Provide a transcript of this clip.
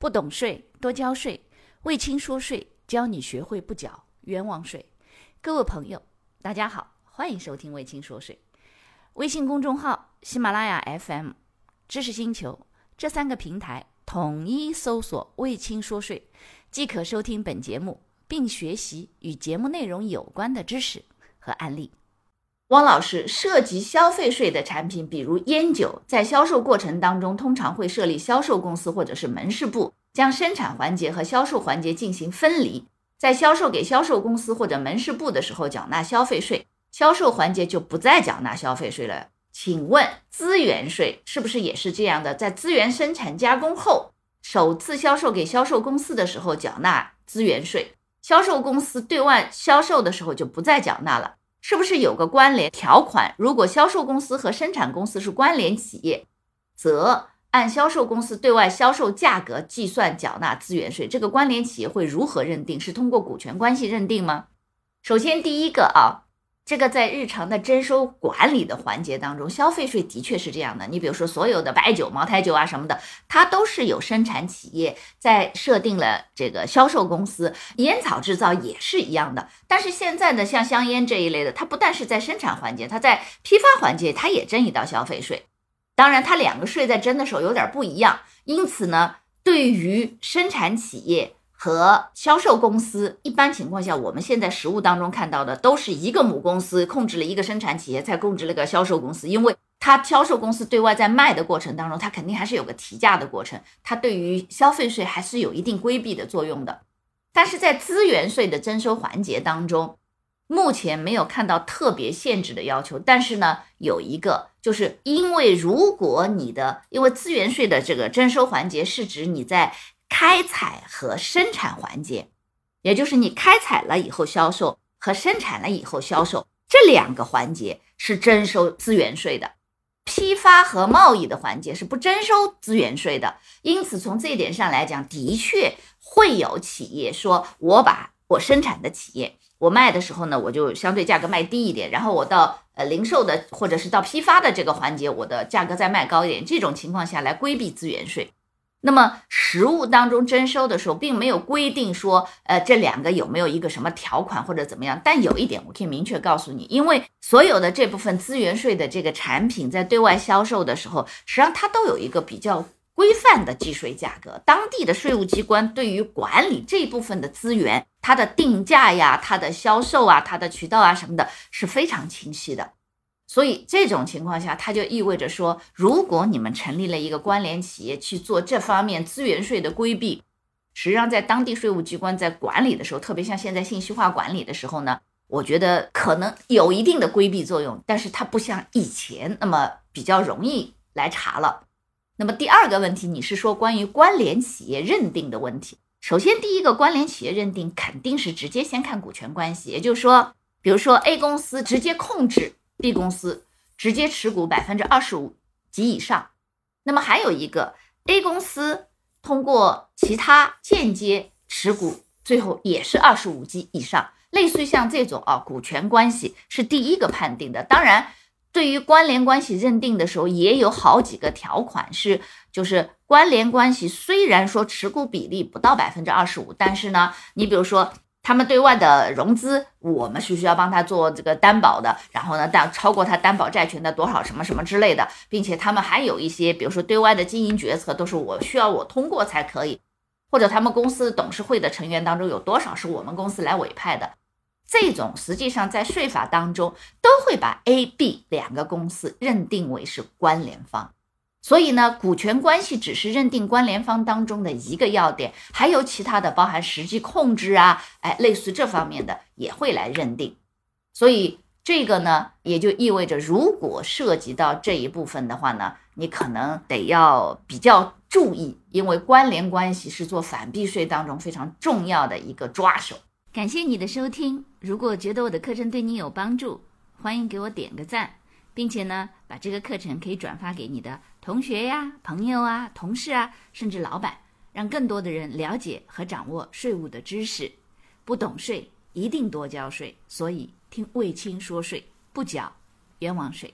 不懂税，多交税。魏青说税，教你学会不缴冤枉税。各位朋友，大家好，欢迎收听魏青说税。微信公众号、喜马拉雅 FM、知识星球这三个平台统一搜索“魏青说税”，即可收听本节目，并学习与节目内容有关的知识和案例。汪老师，涉及消费税的产品，比如烟酒，在销售过程当中，通常会设立销售公司或者是门市部，将生产环节和销售环节进行分离。在销售给销售公司或者门市部的时候，缴纳消费税，销售环节就不再缴纳消费税了。请问，资源税是不是也是这样的？在资源生产加工后，首次销售给销售公司的时候缴纳资源税，销售公司对外销售的时候就不再缴纳了。是不是有个关联条款？如果销售公司和生产公司是关联企业，则按销售公司对外销售价格计算缴纳资源税。这个关联企业会如何认定？是通过股权关系认定吗？首先，第一个啊。这个在日常的征收管理的环节当中，消费税的确是这样的。你比如说，所有的白酒、茅台酒啊什么的，它都是有生产企业在设定了这个销售公司，烟草制造也是一样的。但是现在的像香烟这一类的，它不但是在生产环节，它在批发环节它也征一道消费税。当然，它两个税在征的时候有点不一样。因此呢，对于生产企业。和销售公司，一般情况下，我们现在实物当中看到的都是一个母公司控制了一个生产企业，再控制了个销售公司。因为它销售公司对外在卖的过程当中，它肯定还是有个提价的过程，它对于消费税还是有一定规避的作用的。但是在资源税的征收环节当中，目前没有看到特别限制的要求。但是呢，有一个，就是因为如果你的，因为资源税的这个征收环节是指你在。开采和生产环节，也就是你开采了以后销售和生产了以后销售这两个环节是征收资源税的，批发和贸易的环节是不征收资源税的。因此，从这一点上来讲，的确会有企业说，我把我生产的企业，我卖的时候呢，我就相对价格卖低一点，然后我到呃零售的或者是到批发的这个环节，我的价格再卖高一点。这种情况下来规避资源税。那么实物当中征收的时候，并没有规定说，呃，这两个有没有一个什么条款或者怎么样？但有一点我可以明确告诉你，因为所有的这部分资源税的这个产品在对外销售的时候，实际上它都有一个比较规范的计税价格。当地的税务机关对于管理这部分的资源，它的定价呀、它的销售啊、它的渠道啊什么的，是非常清晰的。所以这种情况下，它就意味着说，如果你们成立了一个关联企业去做这方面资源税的规避，实际上在当地税务机关在管理的时候，特别像现在信息化管理的时候呢，我觉得可能有一定的规避作用，但是它不像以前那么比较容易来查了。那么第二个问题，你是说关于关联企业认定的问题？首先，第一个关联企业认定肯定是直接先看股权关系，也就是说，比如说 A 公司直接控制。B 公司直接持股百分之二十五及以上，那么还有一个 A 公司通过其他间接持股，最后也是二十五及以上，类似于像这种啊，股权关系是第一个判定的。当然，对于关联关系认定的时候，也有好几个条款是，就是关联关系虽然说持股比例不到百分之二十五，但是呢，你比如说。他们对外的融资，我们是需要帮他做这个担保的。然后呢，但超过他担保债权的多少什么什么之类的，并且他们还有一些，比如说对外的经营决策，都是我需要我通过才可以。或者他们公司董事会的成员当中有多少是我们公司来委派的？这种实际上在税法当中都会把 A、B 两个公司认定为是关联方。所以呢，股权关系只是认定关联方当中的一个要点，还有其他的，包含实际控制啊，哎，类似这方面的也会来认定。所以这个呢，也就意味着，如果涉及到这一部分的话呢，你可能得要比较注意，因为关联关系是做反避税当中非常重要的一个抓手。感谢你的收听，如果觉得我的课程对你有帮助，欢迎给我点个赞，并且呢，把这个课程可以转发给你的。同学呀，朋友啊，同事啊，甚至老板，让更多的人了解和掌握税务的知识。不懂税，一定多交税。所以听卫青说税，不缴冤枉税。